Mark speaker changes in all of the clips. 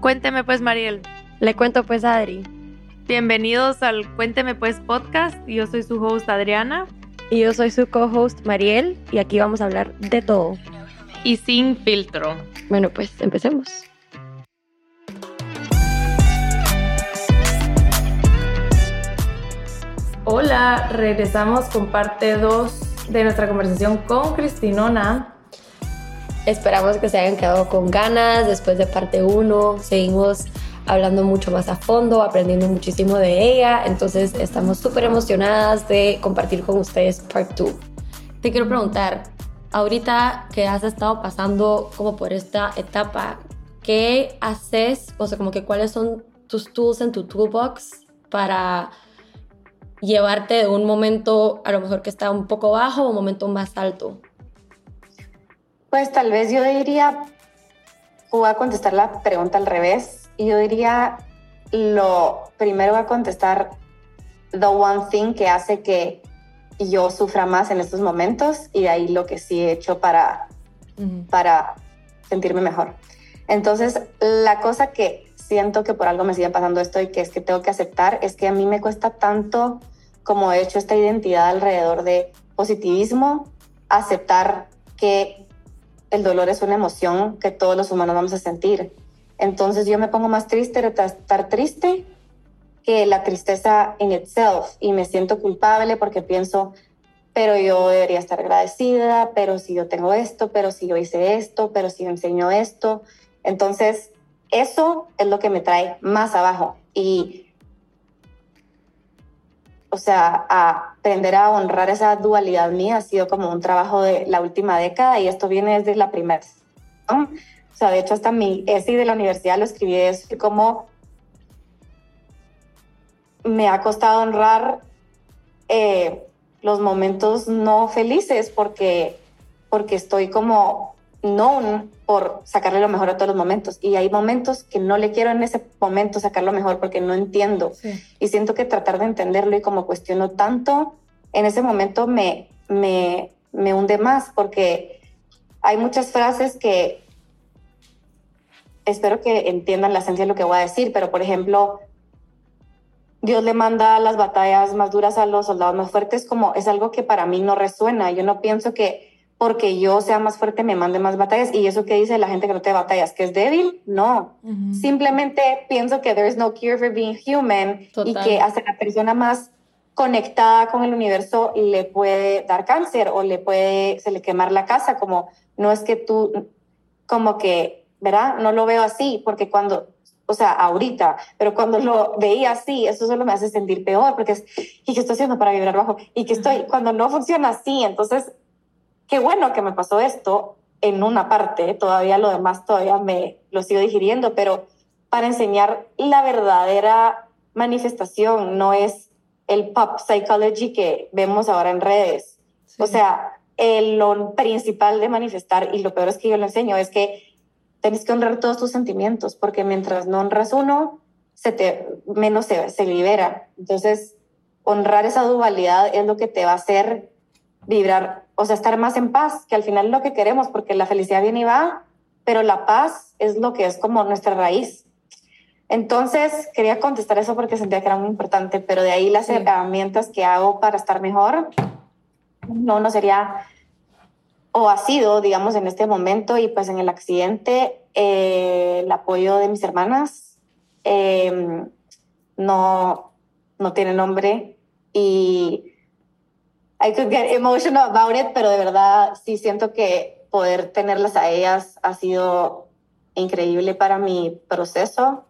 Speaker 1: Cuénteme pues, Mariel.
Speaker 2: Le cuento pues a Adri.
Speaker 1: Bienvenidos al Cuénteme pues podcast. Yo soy su host Adriana.
Speaker 2: Y yo soy su co-host Mariel y aquí vamos a hablar de todo.
Speaker 1: Y sin filtro.
Speaker 2: Bueno, pues empecemos.
Speaker 1: Hola, regresamos con parte 2 de nuestra conversación con Cristinona.
Speaker 2: Esperamos que se hayan quedado con ganas después de parte 1. Seguimos hablando mucho más a fondo, aprendiendo muchísimo de ella. Entonces estamos súper emocionadas de compartir con ustedes part 2. Te quiero preguntar, ahorita que has estado pasando como por esta etapa, ¿qué haces? O sea, como que cuáles son tus tools en tu toolbox para llevarte de un momento a lo mejor que está un poco bajo a un momento más alto?
Speaker 3: Pues tal vez yo diría, voy a contestar la pregunta al revés. Y yo diría, lo primero voy a contestar the one thing que hace que yo sufra más en estos momentos y de ahí lo que sí he hecho para, para sentirme mejor. Entonces, la cosa que siento que por algo me sigue pasando esto y que es que tengo que aceptar es que a mí me cuesta tanto como he hecho esta identidad alrededor de positivismo, aceptar que el dolor es una emoción que todos los humanos vamos a sentir. Entonces yo me pongo más triste de estar triste que la tristeza en itself y me siento culpable porque pienso, pero yo debería estar agradecida, pero si yo tengo esto, pero si yo hice esto, pero si yo enseño esto. Entonces eso es lo que me trae más abajo y o sea, aprender a honrar esa dualidad mía ha sido como un trabajo de la última década y esto viene desde la primera. O sea, de hecho, hasta mi ESI de la universidad lo escribí es como me ha costado honrar eh, los momentos no felices porque, porque estoy como known por sacarle lo mejor a todos los momentos. Y hay momentos que no le quiero en ese momento sacar lo mejor porque no entiendo. Y siento que tratar de entenderlo y como cuestiono tanto, en ese momento me, me, me hunde más porque hay muchas frases que espero que entiendan la esencia de lo que voy a decir, pero por ejemplo, Dios le manda las batallas más duras a los soldados más fuertes, como es algo que para mí no resuena. Yo no pienso que porque yo sea más fuerte me mande más batallas. Y eso que dice la gente que no tiene batallas, que es débil, no. Simplemente pienso que there is no cure for being human y que hasta la persona más conectada con el universo le puede dar cáncer o le puede, se le quemar la casa, como no es que tú, como que, ¿verdad? No lo veo así, porque cuando, o sea, ahorita, pero cuando lo veía así, eso solo me hace sentir peor, porque es, ¿y qué estoy haciendo para vibrar bajo? Y que estoy, cuando no funciona así, entonces qué bueno que me pasó esto en una parte, todavía lo demás todavía me lo sigo digiriendo, pero para enseñar la verdadera manifestación no es el pop psychology que vemos ahora en redes. O sea, el, lo principal de manifestar, y lo peor es que yo lo enseño, es que tienes que honrar todos tus sentimientos, porque mientras no honras uno, se te, menos se, se libera. Entonces, honrar esa dualidad es lo que te va a hacer vibrar o sea, estar más en paz, que al final es lo que queremos, porque la felicidad viene y va, pero la paz es lo que es como nuestra raíz. Entonces, quería contestar eso porque sentía que era muy importante, pero de ahí las herramientas que hago para estar mejor, no, no sería, o ha sido, digamos, en este momento y pues en el accidente, eh, el apoyo de mis hermanas em, no, no tiene nombre y I could get emotional about it, pero de verdad sí siento que poder tenerlas a ellas ha sido increíble para mi proceso.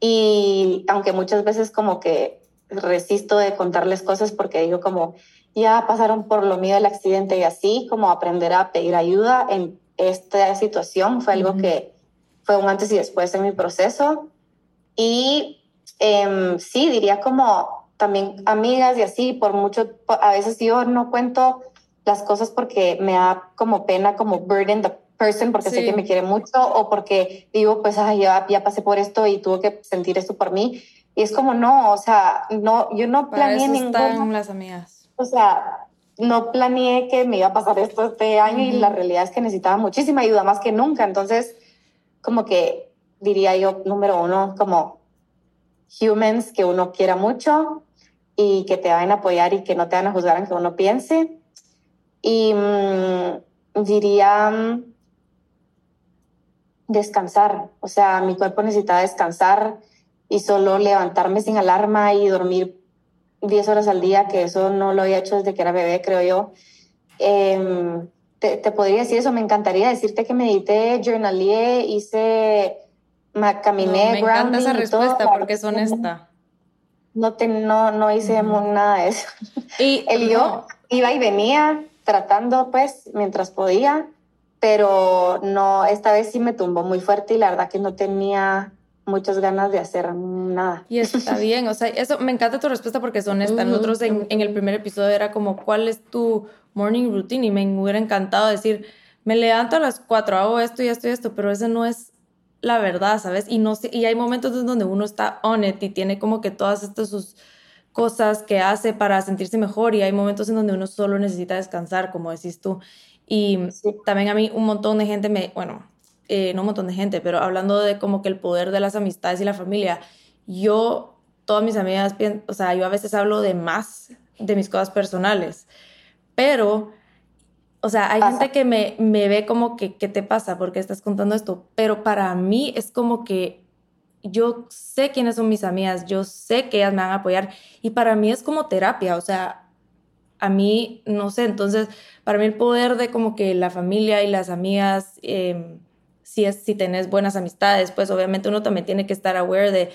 Speaker 3: Y aunque muchas veces como que resisto de contarles cosas porque digo como, ya pasaron por lo mío del accidente y así, como aprender a pedir ayuda en esta situación fue algo que fue un antes y después en mi proceso. Y eh, sí, diría como también amigas y así, por mucho, a veces yo no cuento las cosas porque me da como pena, como burden the person, porque sé que me quiere mucho o porque digo, pues ay, ya, ya pasé por esto y tuve que sentir esto por mí. Y es como, no, o sea, no, yo no planeé
Speaker 1: ningún... las amigas.
Speaker 3: O sea, no planeé que me iba a pasar esto este año y la realidad es que necesitaba muchísima ayuda, más que nunca. Entonces, como que diría yo, número uno, como humans que uno quiera mucho y que te van a apoyar y que no te van a juzgar aunque uno piense. Y mm, diría mm, descansar, o sea, mi cuerpo necesita descansar y solo levantarme sin alarma y dormir 10 horas al día, que eso no lo había hecho desde que era bebé, creo yo. Em, te, podría decir eso, me encantaría decirte que medité, journalé, hice, caminé,
Speaker 1: Me encanta esa respuesta porque es honesta.
Speaker 3: No, te, no, no hice nada de eso. Y el yo iba y venía tratando, pues, mientras podía, pero no, esta vez sí me tumbó muy fuerte y la verdad que no tenía muchas ganas de hacer nada.
Speaker 1: Y eso está bien, o sea, eso me encanta tu respuesta porque es honesta. Nosotros en, en, el primer episodio era como, ¿cuál es tu morning routine? Y me hubiera encantado decir, me levanto a las 4, hago esto y esto y esto, pero ese no es la verdad, ¿sabes? Y, no, y hay momentos en donde uno está on it y tiene como que todas estas sus cosas que hace para sentirse mejor y hay momentos en donde uno solo necesita descansar, como decís tú. Y también a mí un montón de gente me, bueno, eh, no un montón de gente, pero hablando de como que el poder de las amistades y la familia, yo, todas mis amigas, o sea, yo a veces hablo de más de mis cosas personales, pero, o sea, hay gente que me, me ve como que, ¿qué te pasa? porque estás contando esto? Pero para mí es como que yo sé quiénes son mis amigas, yo sé que ellas me van a apoyar y para mí es como terapia, o sea, a mí, no sé, entonces, para mí el poder de como que la familia y las amigas, eh, si, es, si tenés buenas amistades, pues obviamente uno también tiene que estar aware de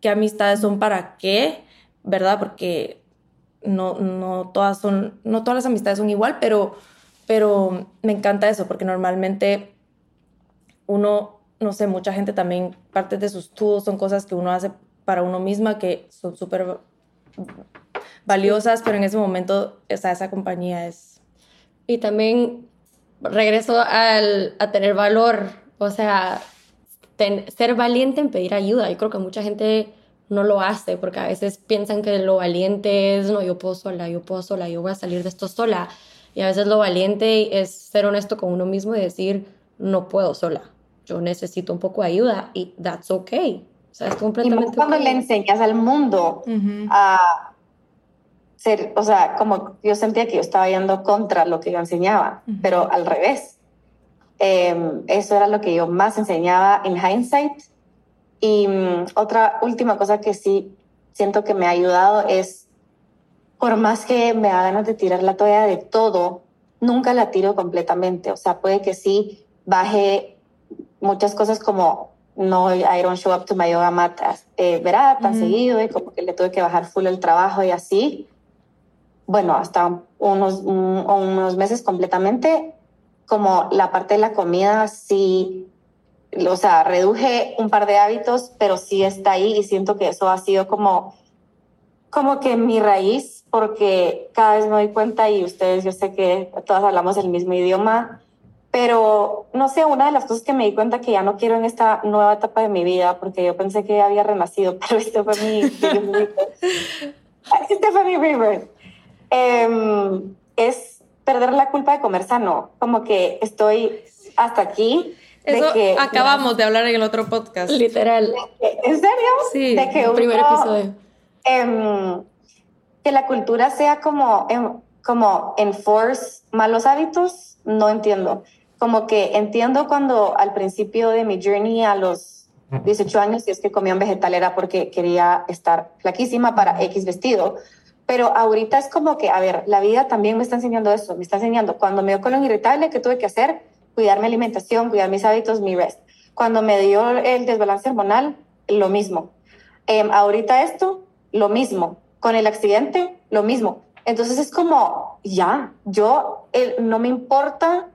Speaker 1: qué amistades son para qué, ¿verdad? Porque no, no, todas, son, no todas las amistades son igual, pero, pero me encanta eso, porque normalmente uno, no sé, mucha gente también, parte de sus tools son cosas que uno hace para uno misma que son súper valiosas, pero en ese momento esa compañía es...
Speaker 2: Y también regreso al, a tener valor o sea, ser valiente en pedir ayuda. Yo creo que mucha gente no lo hace porque a veces piensan que lo valiente es, no, yo puedo sola, yo puedo sola, yo voy a salir de esto sola. Y a veces lo valiente es ser honesto con uno mismo y decir, no puedo sola, yo necesito un poco de ayuda y that's okay. O sea, es completamente.
Speaker 3: Y cuando le enseñas al mundo a ser, o sea, como yo sentía que yo estaba yendo contra lo que yo enseñaba, pero al revés Em, eso era lo que yo más enseñaba en hindsight. Y mm, otra última cosa que sí siento que me ha ayudado es, por más que me da ganas de tirar la toalla de todo, nunca la tiro completamente. O sea, puede que sí baje muchas cosas como no, I don't show up to my yoga mat, eh, verá, tan seguido, y como que le tuve que bajar full el trabajo y así. Bueno, hasta unos, unos meses completamente como la parte de la comida, sí, o sea, reduje un par de hábitos, pero sí está ahí y siento que eso ha sido como, como que mi raíz, porque cada vez me doy cuenta y ustedes, yo sé que todas hablamos el mismo idioma, pero no sé, una de las cosas que me di cuenta que ya no quiero en esta nueva etapa de mi vida, porque yo pensé que había renacido, pero este fue mi... este fue mi rebirth. Em, es perder la culpa de comer sano. Como que estoy hasta aquí.
Speaker 1: Eso que, acabamos de hablar en el otro podcast.
Speaker 2: Literal.
Speaker 3: ¿En serio?
Speaker 2: Sí, de que el primer episodio.
Speaker 3: Em, que la cultura sea como, em, como enforce malos hábitos, no entiendo. Como que entiendo cuando al principio de mi journey a los 18 años, si es que comía un vegetal era porque quería estar flaquísima para X vestido pero ahorita es como que, a ver, la vida también me está enseñando eso, me está enseñando cuando me dio colon irritable, ¿qué tuve que hacer? Cuidar mi alimentación, cuidar mis hábitos, mi rest. Cuando me dio el desbalance hormonal, lo mismo. Em, ahorita esto, lo mismo. Con el accidente, lo mismo. Entonces es como, ya, yo no me importa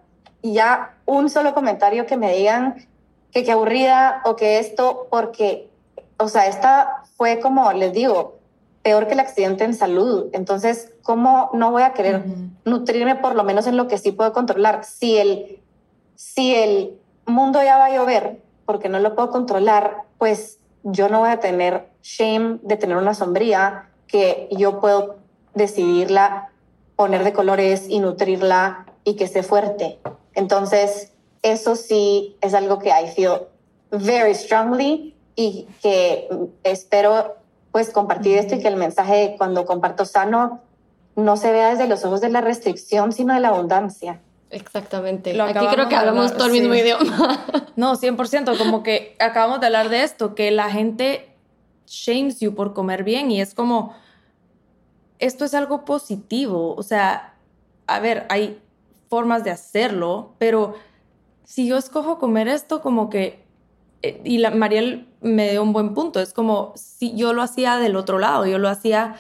Speaker 3: ya un solo comentario que me digan que qué aburrida o que esto, porque, o sea, esta fue como, les digo, peor que el accidente en salud. Entonces, ¿cómo no voy a querer nutrirme por lo menos en lo que sí puedo controlar? Si el, si el mundo ya va a llover porque no lo puedo controlar, pues yo no voy a tener shame de tener una sombría que yo puedo decidirla poner de colores y nutrirla y que esté fuerte. Entonces, eso sí es algo que I feel very strongly y que espero pues compartir esto y que el mensaje cuando comparto sano no se vea desde los ojos de la restricción, sino de la abundancia.
Speaker 2: Exactamente. Aquí creo que hablamos todo el mismo idioma.
Speaker 1: No, 100%, como que acabamos de hablar de esto, que la gente shames you por comer bien y es como, esto es algo positivo, o sea, a ver, hay formas de hacerlo, pero si yo escojo comer esto, como que, eh, y la, Mariel me dio un buen punto, es como si yo lo hacía del otro lado, yo lo hacía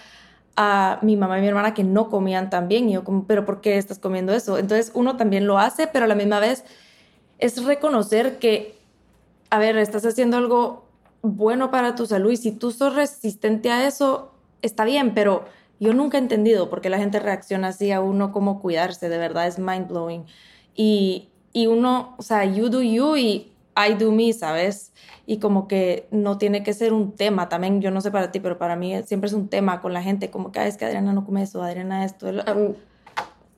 Speaker 1: a mi mamá y mi hermana que no comían tan bien, y yo como, pero ¿por qué estás comiendo eso? Entonces uno también lo hace, pero a la misma vez es reconocer que, a ver, estás haciendo algo bueno para tu salud y si tú sos resistente a eso, está bien, pero yo nunca he entendido por qué la gente reacciona así a uno, cómo cuidarse, de verdad es mind blowing. Y, y uno, o sea, you do you y I do me, ¿sabes? Y como que no tiene que ser un tema también, yo no sé para ti, pero para mí siempre es un tema con la gente, como que, es que Adriana no come eso, Adriana esto.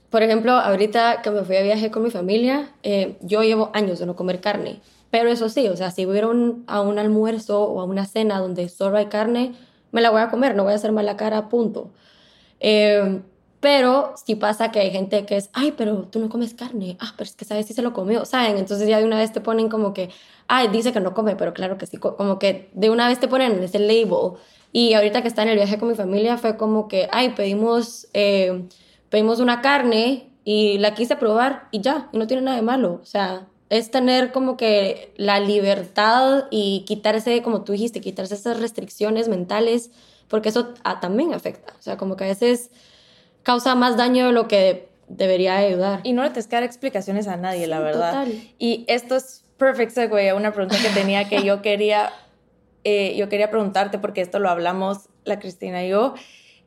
Speaker 2: por ejemplo, ahorita que me fui a viaje con mi familia, eh, yo llevo años de no comer carne, pero eso sí, o sea, si voy a un almuerzo o a una cena donde solo hay carne, me la voy a comer, no voy a hacer mala cara, punto. Eh, pero si pasa que hay gente que es, ay, pero tú no comes carne, ah, pero es que sabes si se lo comió, ¿saben? Entonces ya de una vez te ponen como que, ay, dice que no come, pero claro que sí, como que de una vez te ponen ese label. Y ahorita que está en el viaje con mi familia fue como que, ay, pedimos, eh, pedimos una carne y la quise probar y ya, y no tiene nada de malo. O sea, es tener como que la libertad y quitarse, como tú dijiste, quitarse esas restricciones mentales, porque eso también afecta. O sea, como que a veces causa más daño de lo que debería ayudar.
Speaker 1: Y no le tienes que dar explicaciones a nadie, la verdad. Y esto es perfect segue a una pregunta que tenía que yo quería, eh, yo quería preguntarte, porque esto lo hablamos la Cristina y yo,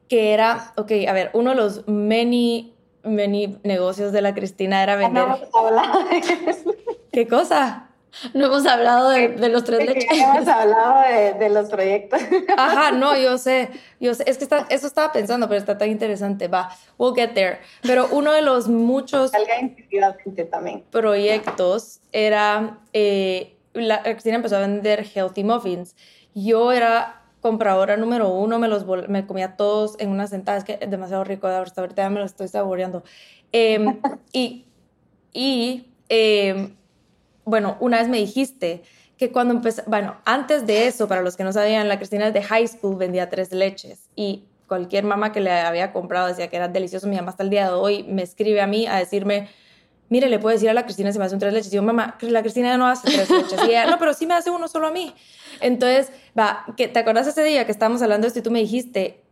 Speaker 1: que era, ok, a ver, uno de los many, many negocios de la Cristina era vender... ¿Qué cosa?
Speaker 2: No hemos hablado de, los tres leches.
Speaker 3: hemos hablado de, los proyectos.
Speaker 1: Ajá, no, yo sé, yo sé. Es que está, eso estaba pensando, pero está tan interesante. Va, we'll get there. Pero uno de los muchos
Speaker 3: también.
Speaker 1: proyectos era, eh, la, Cristina empezó a vender healthy muffins. Yo era compradora número uno, me los me comía todos en una sentada, es que es demasiado rico, ahorita ya me lo estoy saboreando. Em, y, y em, bueno, una vez me dijiste que cuando empecé, bueno, antes de eso, para los que no sabían, la Cristina de high school vendía tres leches y cualquier mamá que le había comprado decía que era delicioso. Mi mamá hasta el día de hoy me escribe a mí a decirme, mire, le puedo decir a la Cristina si me hace un tres leches. Y yo, mamá, la Cristina ya no hace tres leches. Y ella, no, pero sí me hace uno solo a mí. Entonces, va, que, ¿te acuerdas ese día que estábamos hablando de esto y tú me dijiste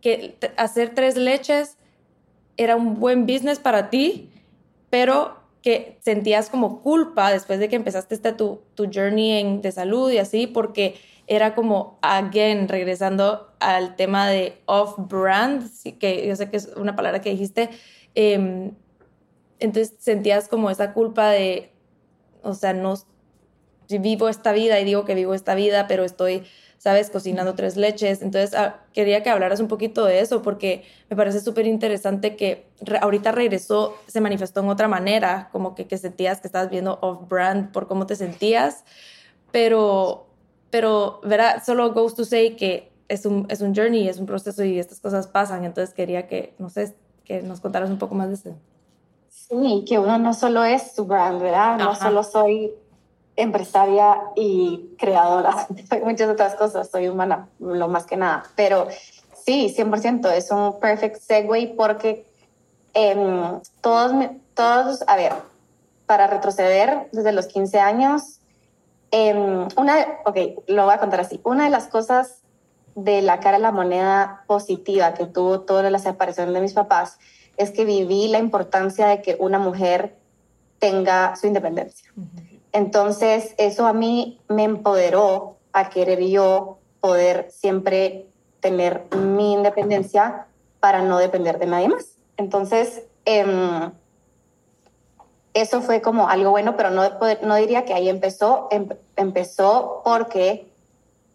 Speaker 1: que hacer tres leches era un buen business para ti, pero que sentías como culpa después de que empezaste esta tu, tu journey de salud y así, porque era como, again, regresando al tema de off-brand, que yo sé que es una palabra que dijiste, em, entonces sentías como esa culpa de, o sea, no vivo esta vida y digo que vivo esta vida, pero estoy ¿sabes? Cocinando tres leches. Entonces, ah, quería que hablaras un poquito de eso porque me parece súper interesante que ahorita regresó, se manifestó en otra manera, como que, que sentías que estabas viendo off-brand por cómo te sentías, pero, pero, ¿verdad? Solo goes to say que es un, es un journey, es un proceso y estas cosas pasan. Entonces, quería que, no sé, que nos contaras un poco más de eso.
Speaker 3: Sí, que uno no solo es su brand, ¿verdad? No solo soy empresaria y creadora. Soy muchas otras cosas, soy humana, lo más que nada. Pero sí, 100%, es un perfect segue porque em, todos, todos, a ver, para retroceder desde los 15 años, eh, una, ok, lo voy a contar así. Una de las cosas de la cara de la moneda positiva que tuvo toda la separación de mis papás es que viví la importancia de que una mujer tenga su independencia. Entonces, eso a mí me empoderó a querer yo poder siempre tener mi independencia para no depender de nadie más. Entonces, em, eso fue como algo bueno, pero no, no diría que ahí empezó. Em, empezó porque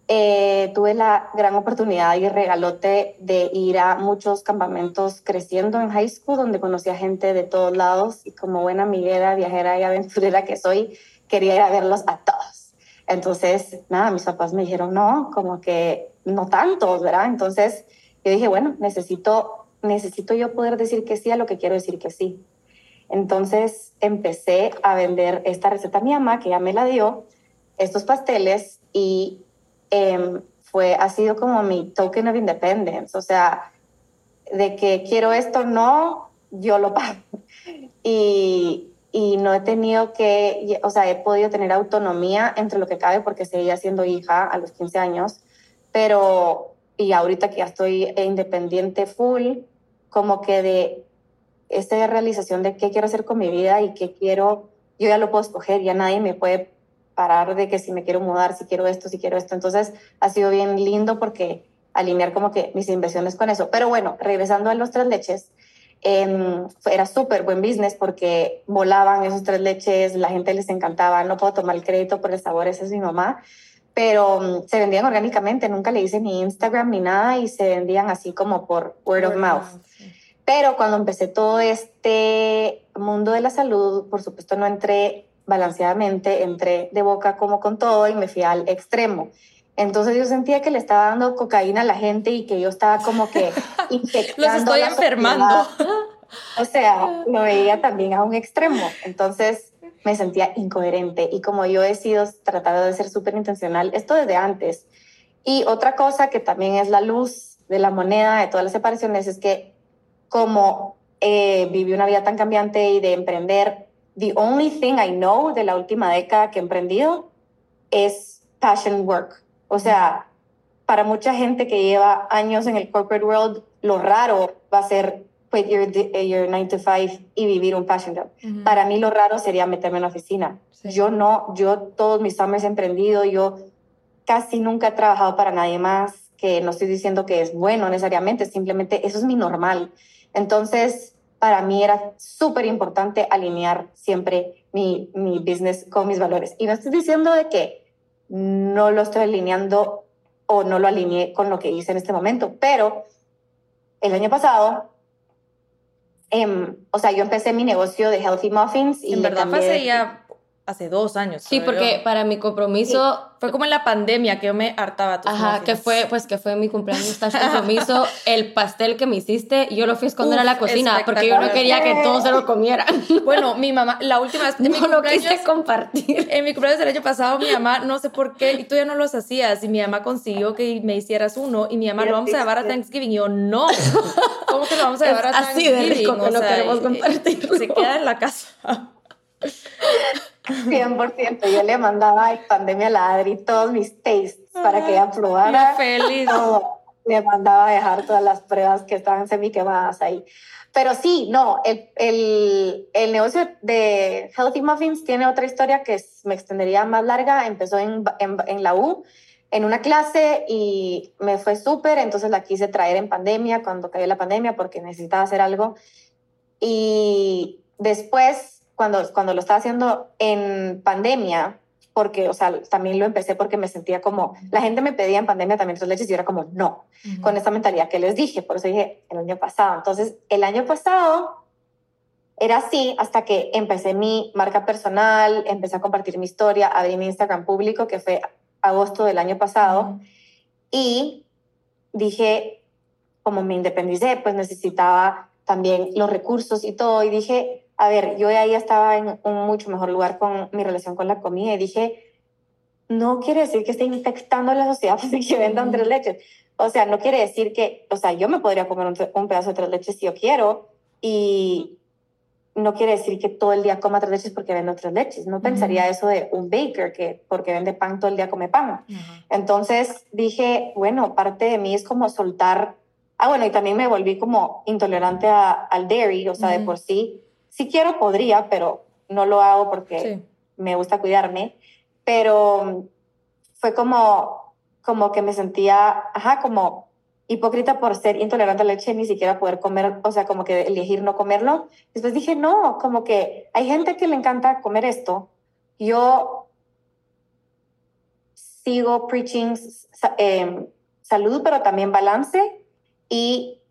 Speaker 3: eh, tuve la gran oportunidad y regalote de ir a muchos campamentos creciendo en high school, donde conocí a gente de todos lados y como buena amiguera, viajera y aventurera que soy, quería ir a verlos a todos. Entonces, nada, mis papás me dijeron, no, como que no tantos, ¿verdad? Entonces, yo dije, bueno, necesito, necesito yo poder decir que sí a lo que quiero decir que sí. Entonces, empecé a vender esta receta a mi mamá, que ya me la dio, estos pasteles y Em, fue, ha sido como mi token of independence, o sea, de que quiero esto, no, yo lo pago. Y, y no he tenido que, o sea, he podido tener autonomía entre lo que cabe porque seguía siendo hija a los 15 años, pero, y ahorita que ya estoy independiente full, como que de esta realización de qué quiero hacer con mi vida y qué quiero, yo ya lo puedo escoger, ya nadie me puede parar de que si me quiero mudar, si quiero esto, si quiero esto. Entonces ha sido bien lindo porque alinear como que mis inversiones con eso. Pero bueno, regresando a los tres leches, eh, era súper buen business porque volaban esos tres leches, la gente les encantaba, no puedo tomar el crédito por el sabor, esa es mi mamá, pero um, se vendían orgánicamente, nunca le hice ni Instagram ni nada y se vendían así como por word, of mouth. Pero cuando empecé todo este mundo de la salud, por supuesto no entré balanceadamente, entré de boca como con todo y me fui al extremo. Entonces yo sentía que le estaba dando cocaína a la gente y que yo estaba como que
Speaker 1: Los estoy enfermando.
Speaker 3: O sea, lo veía también a un extremo. Entonces me sentía incoherente y como yo he sido tratado de ser súper intencional, esto desde antes. Y otra cosa que también es la luz de la moneda de todas las separaciones es que como eh, viví una vida tan cambiante y de emprender, the only thing I know de la última década que he emprendido es passion work. O sea, para mucha gente que lleva años en el corporate world, lo raro va a ser quit your, your 9 to 5 y vivir un passion job. Para mí lo raro sería meterme en la oficina. Yo no, yo todos mis summers he emprendido, yo casi nunca he trabajado para nadie más, que no estoy diciendo que es bueno necesariamente, simplemente eso es mi normal. Entonces, para mí era súper importante alinear siempre mi, mi business con mis valores. Y no estoy diciendo de que no lo estoy alineando o no lo alineé con lo que hice en este momento, pero el año pasado, eh, o sea, yo empecé mi negocio de Healthy Muffins y...
Speaker 1: En verdad fue ya hace dos años.
Speaker 2: Sí, porque para mi compromiso...
Speaker 1: Fue como en la pandemia que yo me hartaba.
Speaker 2: Tus Ajá, que fue, pues que fue mi cumpleaños, estás compromiso, el pastel que me hiciste, yo lo fui a esconder a la cocina porque yo no quería que todos se lo comieran.
Speaker 1: Bueno, mi mamá, la última vez...
Speaker 2: No lo quise compartir.
Speaker 1: En mi cumpleaños del año pasado, mi mamá, no sé por qué, y tú ya no los hacías, y mi mamá consiguió que me hicieras uno, y mi mamá, lo vamos a llevar a Thanksgiving, y yo, no, ¿cómo que lo vamos a llevar a Thanksgiving?
Speaker 2: Así de rico que no queremos compartir.
Speaker 1: Se queda en la casa.
Speaker 3: 100%. Yo le mandaba en pandemia a la Adri todos mis tastes para que ella probara.
Speaker 1: feliz.
Speaker 3: Le mandaba a dejar todas las pruebas que estaban semi quemadas ahí. Pero sí, no, el, el, el, negocio de Healthy Muffins tiene otra historia que me extendería más larga. Empezó en, en, en la U, en una clase y me fue súper, entonces la quise traer en pandemia, cuando cayó la pandemia, porque necesitaba hacer algo. Y después cuando, cuando lo estaba haciendo en pandemia, porque, o sea, también lo empecé porque me sentía como, la gente me pedía en pandemia también tres leches y yo era como, no, con esta mentalidad que les dije, por eso dije el año pasado. Entonces, el año pasado era así hasta que empecé mi marca personal, empecé a compartir mi historia, abrí mi Instagram público, que fue agosto del año pasado, y dije, como me independicé, pues necesitaba también los recursos y todo, y dije, a ver, yo ahí estaba en un mucho mejor lugar con mi relación con la comida y dije, no quiere decir que esté infectando la sociedad para que vendan tres leches. O sea, no quiere decir que, o sea, yo me podría comer un, pedazo de tres leches si yo quiero y no quiere decir que todo el día coma tres leches porque vendo tres leches. No pensaría eso de un baker que porque vende pan todo el día come pan. Entonces dije, bueno, parte de mí es como soltar. Ah, bueno, y también me volví como intolerante al dairy, o sea, de por sí si quiero, podría, pero no lo hago porque me gusta cuidarme. Pero fue como, como que me sentía, ajá, como hipócrita por ser intolerante a la leche, ni siquiera poder comer, o sea, como que elegir no comerlo. Después dije, no, como que hay gente que le encanta comer esto. Yo sigo preaching em, salud, pero también balance. Y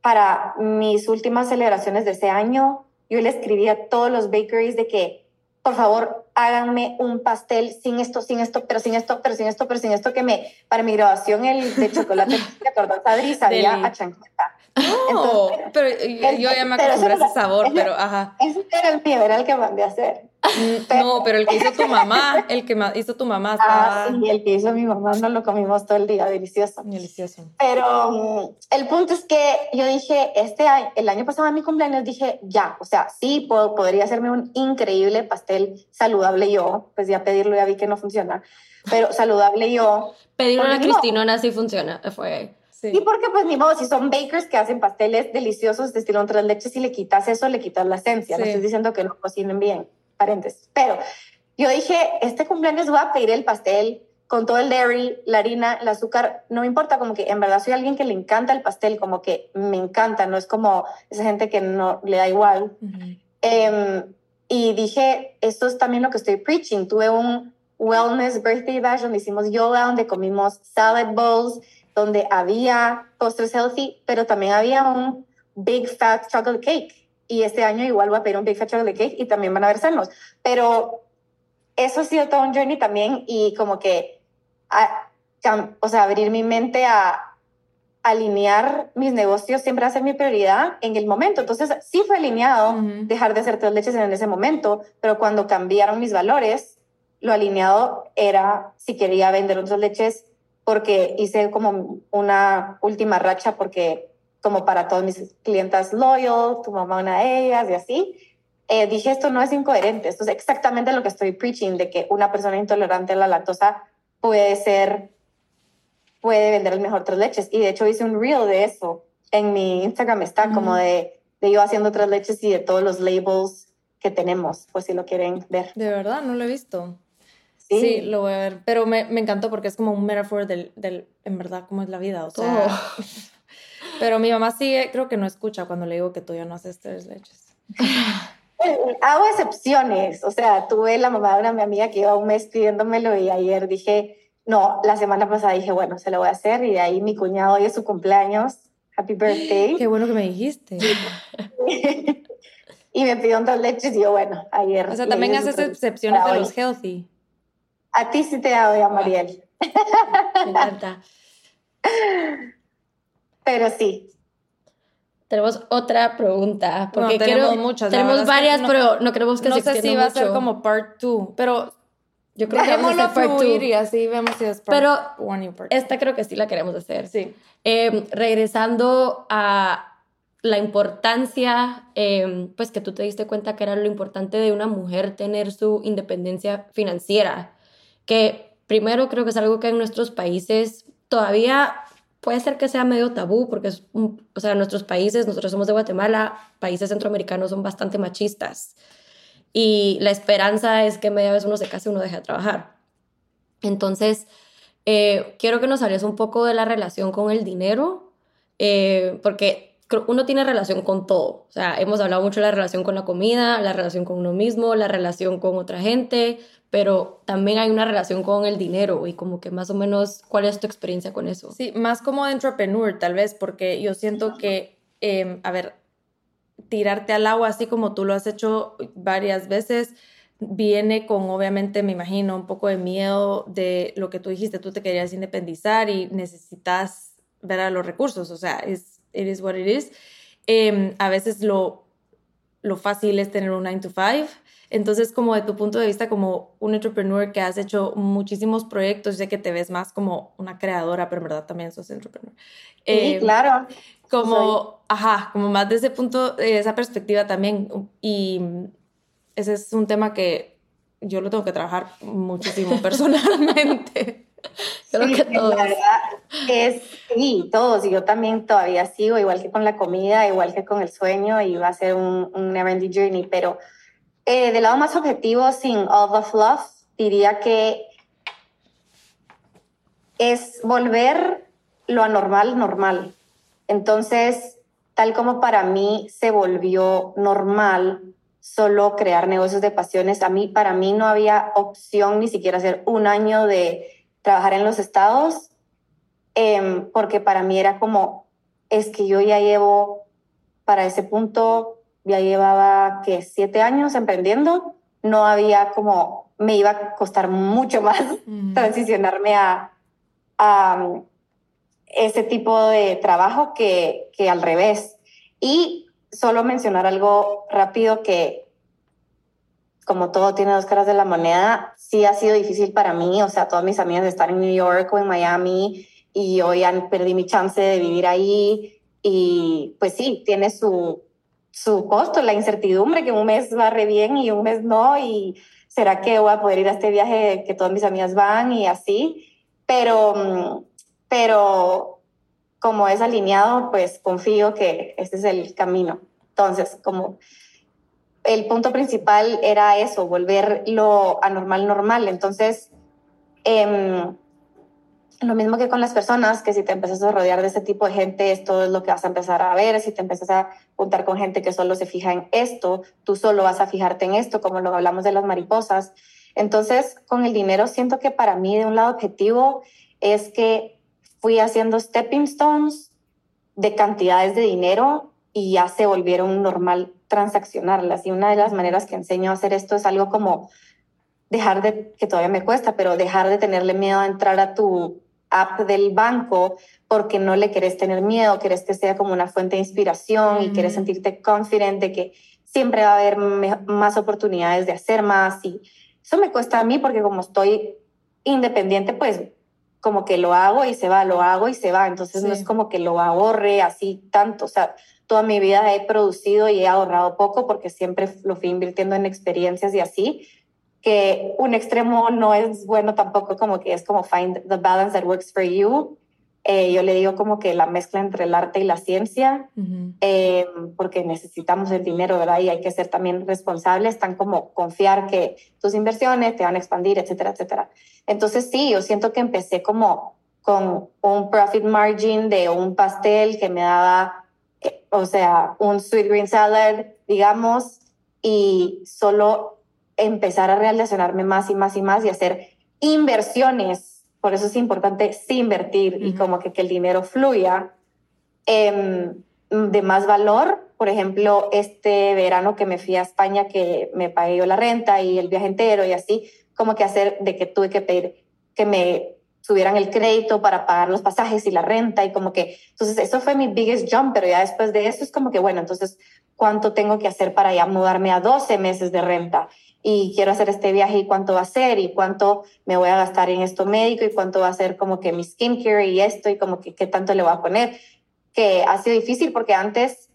Speaker 3: para mis últimas celebraciones de ese año, yo le escribí a todos los bakeries de que, por favor, háganme un pastel sin esto, sin esto, pero sin esto, pero sin esto, pero sin esto, que me, para mi grabación el de chocolate de torta sabía a chanqueta.
Speaker 1: No, pero yo ya me acostumbré a ese sabor, pero ajá.
Speaker 3: Ese era el mío, era el que mandé a hacer.
Speaker 1: Mm, no, pero el que hizo tu mamá, el que hizo tu mamá
Speaker 3: Ah, sí, el que hizo mi mamá no lo comimos todo el día, delicioso.
Speaker 1: Delicioso.
Speaker 3: Pero mm, el punto es que yo dije, este año, el año pasado a mi cumpleaños dije, ya, o sea, sí, puedo, podría hacerme un increíble pastel saludable yo, pues ya pedirlo ya vi que no funciona, pero saludable yo.
Speaker 2: Pedirlo a Cristinona sí funciona, fue...
Speaker 3: Sí. porque pues ni modo, si son bakers que hacen pasteles deliciosos de estilo tres leches, si le quitas eso, le quitas la esencia. No estoy diciendo que no cocinen bien, paréntesis. Pero yo dije, este cumpleaños voy a pedir el pastel con todo el dairy, la harina, el azúcar, no me importa, como que en verdad soy alguien que le encanta el pastel, como que me encanta, no es como esa gente que no le da igual. Em, y dije, esto es también lo que estoy preaching. Tuve un wellness birthday bash donde hicimos yoga, donde comimos salad bowls, donde había postres healthy, pero también había un big fat chocolate cake. Y este año igual voy a pedir un big fat chocolate cake y también van a haber sanos. Pero eso ha sido todo un journey también y como que, o sea, abrir mi mente a alinear mis negocios siempre a ser mi prioridad en el momento. Entonces, sí fue alineado dejar de hacer tres leches en ese momento, pero cuando cambiaron mis valores, lo alineado era si quería vender otras leches porque hice como una última racha porque como para todos mis clientes loyal, tu mamá una de ellas y así, eh, dije esto no es incoherente, esto es exactamente lo que estoy preaching, de que una persona intolerante a la lactosa puede ser, puede vender el mejor tres leches. Y de hecho hice un reel de eso en mi Instagram, está como de, de yo haciendo tres leches y de todos los labels que tenemos, pues si lo quieren ver.
Speaker 1: De verdad, no lo he visto. Sí. lo voy a ver. Pero me, me, encantó porque es como un metaphor del, del, en verdad, cómo es la vida. O sea. Oh. Pero mi mamá sigue, creo que no escucha cuando le digo que tú ya no haces tres leches.
Speaker 3: Hago excepciones. O sea, tuve la mamá de una mi amiga que iba un mes pidiéndomelo y ayer dije, no, la semana pasada dije, bueno, se lo voy a hacer. Y de ahí mi cuñado hoy es su cumpleaños. Happy birthday.
Speaker 1: Qué bueno que me dijiste.
Speaker 3: y me pidió un dos leches y yo, bueno, ayer.
Speaker 1: O sea, también haces excepciones de los healthy.
Speaker 3: A ti sí te doy a Mariel.
Speaker 2: Me encanta.
Speaker 3: Pero sí.
Speaker 2: Tenemos otra pregunta. Porque tenemos muchas. Tenemos varias, pero no queremos que
Speaker 1: no
Speaker 2: se
Speaker 1: No sé si va a ser como part 2, pero yo creo que vamos a hacer part 2. y así vemos si es part
Speaker 2: Pero
Speaker 1: one y part
Speaker 2: esta creo que sí la queremos hacer.
Speaker 1: Sí.
Speaker 2: Eh, regresando a la importancia, eh, pues que tú te diste cuenta que era lo importante de una mujer tener su independencia financiera que primero creo que es algo que en nuestros países todavía puede ser que sea medio tabú, porque es o sea, nuestros países, nosotros somos de Guatemala, países centroamericanos son bastante machistas. Y la esperanza es que media vez uno se case, uno deje de trabajar. Entonces, eh, quiero que nos hables un poco de la relación con el dinero, eh, porque uno tiene relación con todo. O sea, hemos hablado mucho de la relación con la comida, la relación con uno mismo, la relación con otra gente, pero también hay una relación con el dinero y como que más o menos, ¿cuál es tu experiencia con eso?
Speaker 1: Sí, más como de entrepreneur tal vez, porque yo siento que, em, a ver, tirarte al agua así como tú lo has hecho varias veces, viene con, obviamente, me imagino, un poco de miedo de lo que tú dijiste, tú te querías independizar y necesitas ver a los recursos, o sea, es it is what it is. Em, a veces lo, lo fácil es tener un 9 to 5 entonces, como de tu punto de vista como un entrepreneur que has hecho muchísimos proyectos, sé que te ves más como una creadora, pero en verdad también sos entrepreneur.
Speaker 3: Sí, eh, claro.
Speaker 1: Como, ajá, como más de ese punto, esa perspectiva también. Y ese es un tema que yo lo tengo que trabajar muchísimo personalmente.
Speaker 3: Creo que todos. La verdad es, sí, todos. Y yo también todavía sigo, igual que con la comida, igual que con el sueño, y va a ser un, un never journey, pero eh, del lado más objetivo, sin all the fluff, diría que es volver lo anormal normal. Entonces, tal como para mí se volvió normal solo crear negocios de pasiones, a mí, para mí no había opción ni siquiera hacer un año de trabajar en los estados, em, porque para mí era como, es que yo ya llevo, para ese punto, ya llevaba que siete años emprendiendo, no había como, me iba a costar mucho más transicionarme a, a um, ese tipo de trabajo que, que al revés. Y solo mencionar algo rápido que, como todo tiene dos caras de la moneda, sí ha sido difícil para mí. O sea, todas mis amigas están en New York o en Miami y yo ya perdí mi chance de vivir ahí. Y pues sí, tiene su, su costo, la incertidumbre que un mes va re bien y un mes no, y será que voy a poder ir a este viaje que todas mis amigas van y así, pero, pero como es alineado, pues confío que este es el camino. Entonces, como el punto principal era eso, volver lo anormal normal. Entonces, eh, lo mismo que con las personas, que si te empiezas a rodear de ese tipo de gente, esto es lo que vas a empezar a ver. Si te empiezas a juntar con gente que solo se fija en esto, tú solo vas a fijarte en esto, como lo hablamos de las mariposas. Entonces, con el dinero, siento que para mí, de un lado objetivo, es que fui haciendo stepping stones de cantidades de dinero y ya se volvieron normal transaccionarlas. Y una de las maneras que enseño a hacer esto es algo como dejar de, que todavía me cuesta, pero dejar de tenerle miedo a entrar a tu app del banco porque no le querés tener miedo, querés que sea como una fuente de inspiración y quieres sentirte confident de que siempre va a haber más oportunidades de hacer más. Y eso me cuesta a mí porque como estoy independiente, pues como que lo hago y se va, lo hago y se va, entonces no es como que lo ahorre así tanto, o sea, toda mi vida he producido y he ahorrado poco porque siempre lo fui invirtiendo en experiencias y así, que un extremo no es bueno tampoco, como que es como find the balance that works for you. Eh, yo le digo como que la mezcla entre el arte y la ciencia, eh, porque necesitamos el dinero, ¿verdad? Y hay que ser también responsables, tan como confiar que tus inversiones te van a expandir, etcétera, etcétera. Entonces sí, yo siento que empecé como con un profit margin de un pastel que me daba, o sea, un sweet green salad, digamos, y solo empezar a relacionarme más y más y más y hacer inversiones. Por eso es importante sí invertir y como que, que el dinero fluya em, de más valor. Por ejemplo, este verano que me fui a España, que me pagué yo la renta y el viaje entero y así, como que hacer de que tuve que pedir que me subieran el crédito para pagar los pasajes y la renta y como que, entonces eso fue mi biggest jump, pero ya después de eso es como que, bueno, entonces, ¿cuánto tengo que hacer para ya mudarme a 12 meses de renta? y quiero hacer este viaje y cuánto va a ser y cuánto me voy a gastar en esto médico y cuánto va a ser como que mi skincare y esto y como que qué tanto le voy a poner, que ha sido difícil porque antes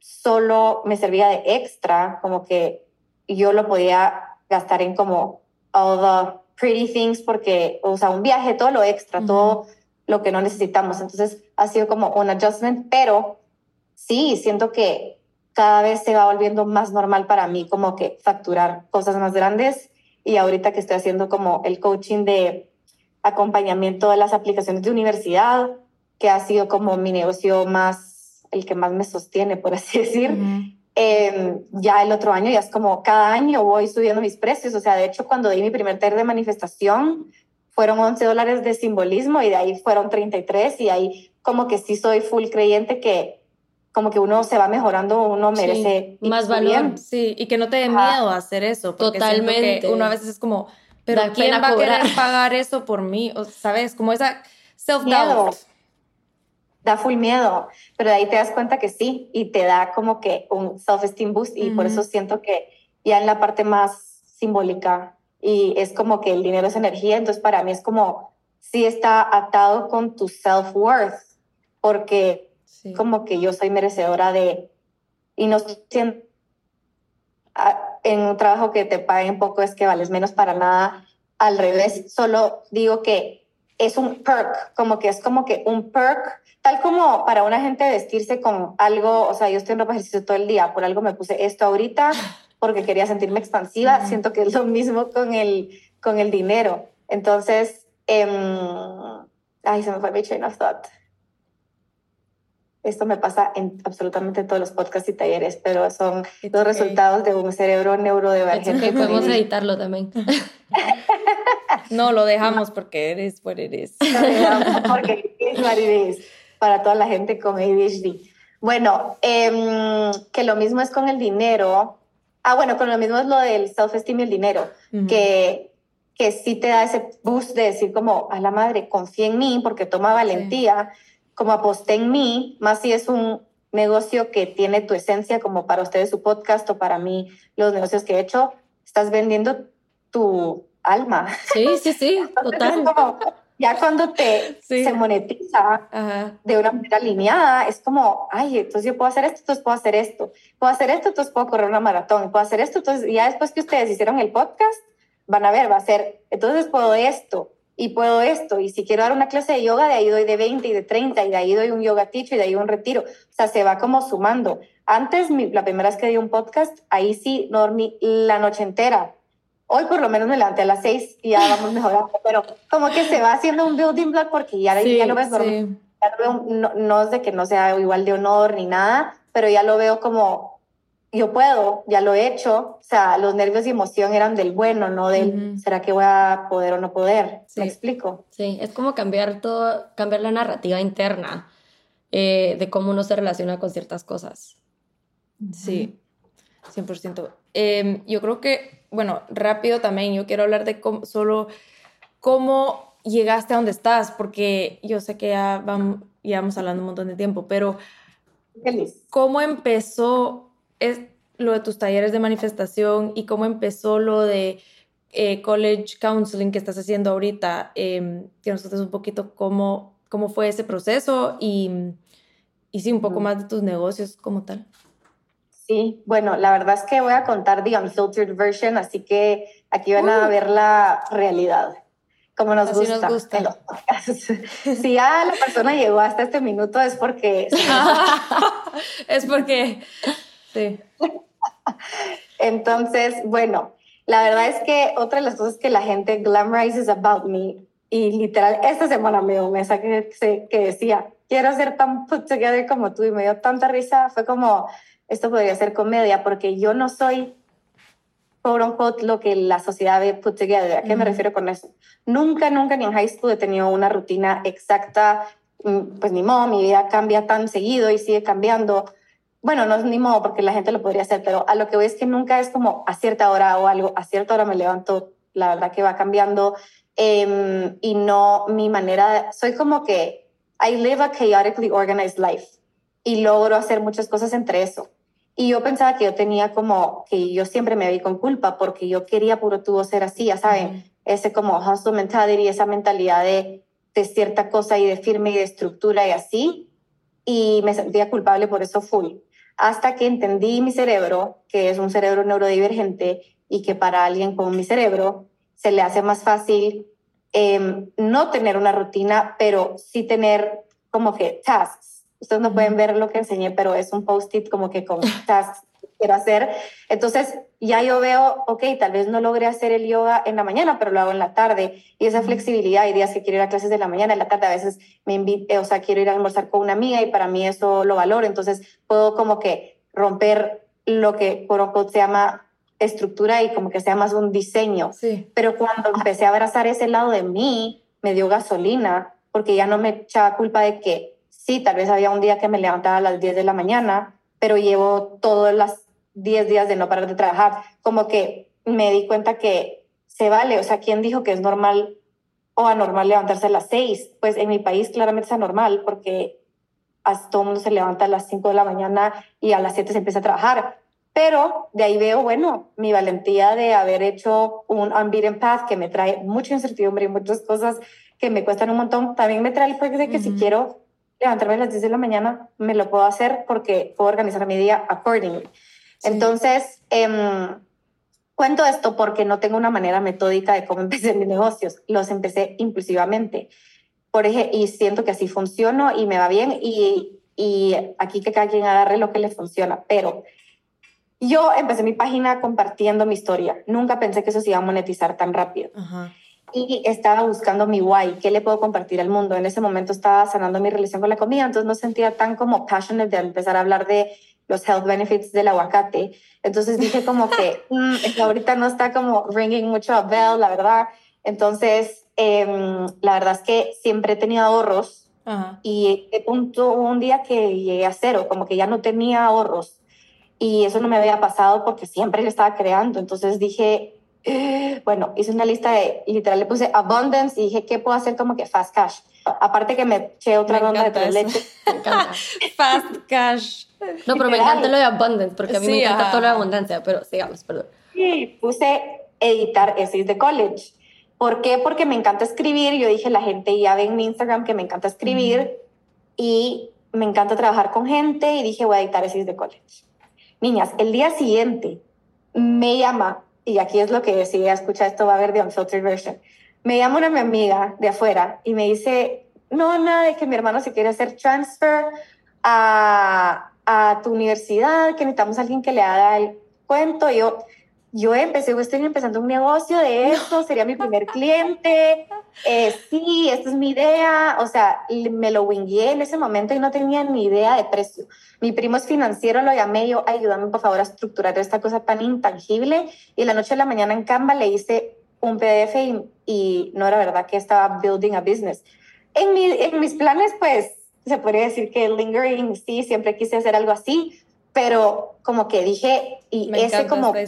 Speaker 3: solo me servía de extra, como que yo lo podía gastar en como all the pretty things porque, o sea, un viaje, todo lo extra, todo lo que no necesitamos. Entonces ha sido como un adjustment, pero sí, siento que cada vez se va volviendo más normal para mí como que facturar cosas más grandes y ahorita que estoy haciendo como el coaching de acompañamiento de las aplicaciones de universidad, que ha sido como mi negocio más, el que más me sostiene, por así decir. Em, ya el otro año ya es como cada año voy subiendo mis precios, o sea, de hecho cuando di mi primer taller de manifestación fueron 11 dólares de simbolismo y de ahí fueron 33 y ahí como que sí soy full creyente que como que uno se va mejorando, uno merece
Speaker 1: más valor. Sí, y que no te dé miedo a hacer eso. Totalmente. uno a veces es como, pero ¿quién va a querer pagar eso por mí? O, ¿Sabes? Como esa self-doubt.
Speaker 3: Da full miedo, pero de ahí te das cuenta que sí, y te da como que un self-esteem boost, y por eso siento que ya en la parte más simbólica, y es como que el dinero es energía, entonces para mí es como, sí está atado con tu self-worth, porque como que yo soy merecedora de, y no siento en un trabajo que te paguen poco es que vales menos para nada, al revés, solo digo que es un perk, como que es como que un perk, tal como para una gente vestirse con algo, o sea, yo estoy en ropa ejercicio todo el día, por algo me puse esto ahorita porque quería sentirme expansiva, siento que es lo mismo con el, con el dinero. Entonces, eh, ay, se me fue mi chain of thought. Esto me pasa en absolutamente todos los podcasts y talleres, pero son los resultados de un cerebro neurodivergente.
Speaker 2: podemos editarlo también.
Speaker 1: No, lo dejamos porque eres what it is.
Speaker 3: Lo dejamos porque es what it is para toda la gente con ADHD. Bueno, eh, que lo mismo es con el dinero. Ah, bueno, con lo mismo es lo del self-esteem y el dinero, que, que sí te da ese boost de decir como, a la madre, confía en mí porque toma valentía, como aposté en mí, más si es un negocio que tiene tu esencia, como para ustedes su podcast o para mí los negocios que he hecho, estás vendiendo tu alma.
Speaker 2: Sí, sí, sí, total.
Speaker 3: ya cuando te se monetiza de una manera alineada, es como, ay, entonces yo puedo hacer esto, entonces puedo hacer esto, puedo hacer esto, entonces puedo correr una maratón, puedo hacer esto, entonces ya después que ustedes hicieron el podcast, van a ver, va a ser, entonces puedo esto y puedo esto, y si quiero dar una clase de yoga, de ahí doy de 20 y de 30, y de ahí doy un yoga teacher y de ahí un retiro, o sea, se va como sumando. Antes, la primera vez que di un podcast, ahí sí dormí la noche entera, Hoy por lo menos me levanté a las seis y ya vamos mejorando, pero como que se va haciendo un building block porque ya, ya lo ves normal. no, no, es de que no sea igual de honor ni nada, pero ya lo veo como yo puedo, ya lo he hecho. O sea, los nervios y emoción eran del bueno, no del ¿será que voy a poder o no poder? ¿Me explico?
Speaker 2: Sí, es como cambiar todo, cambiar la narrativa interna eh, de cómo uno se relaciona con ciertas cosas.
Speaker 1: Sí, 100%. Em, yo creo que, bueno, rápido también, yo quiero hablar de cómo, solo cómo llegaste a donde estás, porque yo sé que ya vamos, ya vamos hablando un montón de tiempo, pero ¿cómo empezó es, lo de tus talleres de manifestación y cómo empezó lo de eh, college counseling que estás haciendo ahorita? Eh, que nos un poquito cómo, cómo fue ese proceso y, y sí, un poco más de tus negocios como tal.
Speaker 3: Sí, bueno, la verdad es que voy a contar the unfiltered version, así que aquí van a uh. ver la realidad, como nos gusta, si ya la persona llegó hasta este minuto es porque...
Speaker 1: es porque... Sí.
Speaker 3: Entonces, bueno, la verdad es que otra de las cosas que la gente glamorizes about me, y literal, esta semana me dio un mensaje que, que decía, quiero ser tan put together como tú, y me dio tanta risa, fue como esto podría ser comedia, porque yo no soy, quote unquote, lo que la sociedad ve put together. ¿A qué me refiero con eso? Nunca, nunca ni en high school he tenido una rutina exacta, mm, pues ni modo, mi vida cambia tan seguido y sigue cambiando. Bueno, no es ni modo porque la gente lo podría hacer, pero a lo que voy es que nunca es como a cierta hora o algo, a cierta hora me levanto, la verdad que va cambiando em, y no mi manera, soy como que I live a chaotically organized life y logro hacer muchas cosas entre eso. Y yo pensaba que yo tenía como, que yo siempre me vi con culpa porque yo quería puro tubo ser así, ya saben, ese como hustle mentality, esa mentalidad de, de cierta cosa y de firme y de estructura y así. Y me sentía culpable por eso full. Hasta que entendí mi cerebro, que es un cerebro neurodivergente y que para alguien con mi cerebro se le hace más fácil em, no tener una rutina, pero sí tener como que tasks. Ustedes no pueden ver lo que enseñé, pero es un post-it como que con tasks quiero hacer. Entonces ya yo veo, ok, tal vez no logré hacer el yoga en la mañana, pero lo hago en la tarde. Y esa flexibilidad, hay días que quiero ir a clases de la mañana, en la tarde a veces me invito, o sea, quiero ir a almorzar con una amiga y para mí eso lo valoro. Entonces puedo como que romper lo que por un se llama estructura y como que sea más un diseño.
Speaker 1: Sí.
Speaker 3: Pero cuando empecé a abrazar ese lado de mí, me dio gasolina porque ya no me echaba culpa de que sí, tal vez había un día que me levantaba a las 10 de la mañana, pero llevo todos los 10 días de no parar de trabajar. Como que me di cuenta que se vale, o sea, ¿quién dijo que es normal o anormal levantarse a las 6? Pues en mi país claramente es anormal porque todo el mundo se levanta a las 5 de la mañana y a las 7 se empieza a trabajar. Pero de ahí veo, bueno, mi valentía de haber hecho un unbeaten path que me trae mucha incertidumbre y muchas cosas que me cuestan un montón. También me trae el fuego de que si quiero levantarme a las 10 de la mañana, me lo puedo hacer porque puedo organizar mi día accordingly. Entonces, em, cuento esto porque no tengo una manera metódica de cómo empecé mis negocios. Los empecé impulsivamente. Por ejemplo, y siento que así funciono y me va bien y, y aquí que cada quien agarre lo que le funciona. Pero yo empecé mi página compartiendo mi historia. Nunca pensé que eso se iba a monetizar tan rápido. Ajá y estaba buscando mi why, qué le puedo compartir al mundo. En ese momento estaba sanando mi relación con la comida, entonces no sentía tan como passionate de empezar a hablar de los health benefits del aguacate. Entonces dije como que mm, ahorita no está como ringing mucho a bell, la verdad. Entonces, em, la verdad es que siempre he tenido ahorros y de punto un día que llegué a cero, como que ya no tenía ahorros y eso no me había pasado porque siempre le estaba creando. Entonces dije, eh, bueno, hice una lista de, literal le puse abundance y dije, ¿qué puedo hacer como que fast cash? Aparte que me eché otra ronda de tres leches.
Speaker 1: fast cash.
Speaker 2: No, pero me encanta lo de abundance porque a mí me encanta toda la abundancia, pero sigamos, perdón.
Speaker 3: Sí, puse editar essays de college. ¿Por qué? Porque me encanta escribir. Yo dije, la gente ya ve en mi Instagram que me encanta escribir y me encanta trabajar con gente y dije, voy a editar essays de college. Niñas, el día siguiente me llama, y aquí es lo que si ella escucha esto va a ver de Unfiltered Version, me llama una mi amiga de afuera y me dice, no, nada de que mi hermano se quiere hacer transfer a, a tu universidad, que necesitamos a alguien que le haga el cuento. Y yo, yo empecé, estoy empezando un negocio de esto, sería mi primer cliente. Eh, sí, esta es mi idea. O sea, me lo wingué en ese momento y no tenía ni idea de precio. Mi primo es financiero, lo llamé yo, ayúdame por favor a estructurar esta cosa tan intangible. Y la noche de la mañana en Canva le hice un PDF y, y no era verdad que estaba building a business. En, mi, en mis planes, pues, se podría decir que lingering, sí, siempre quise hacer algo así, pero como que dije, y ese como me,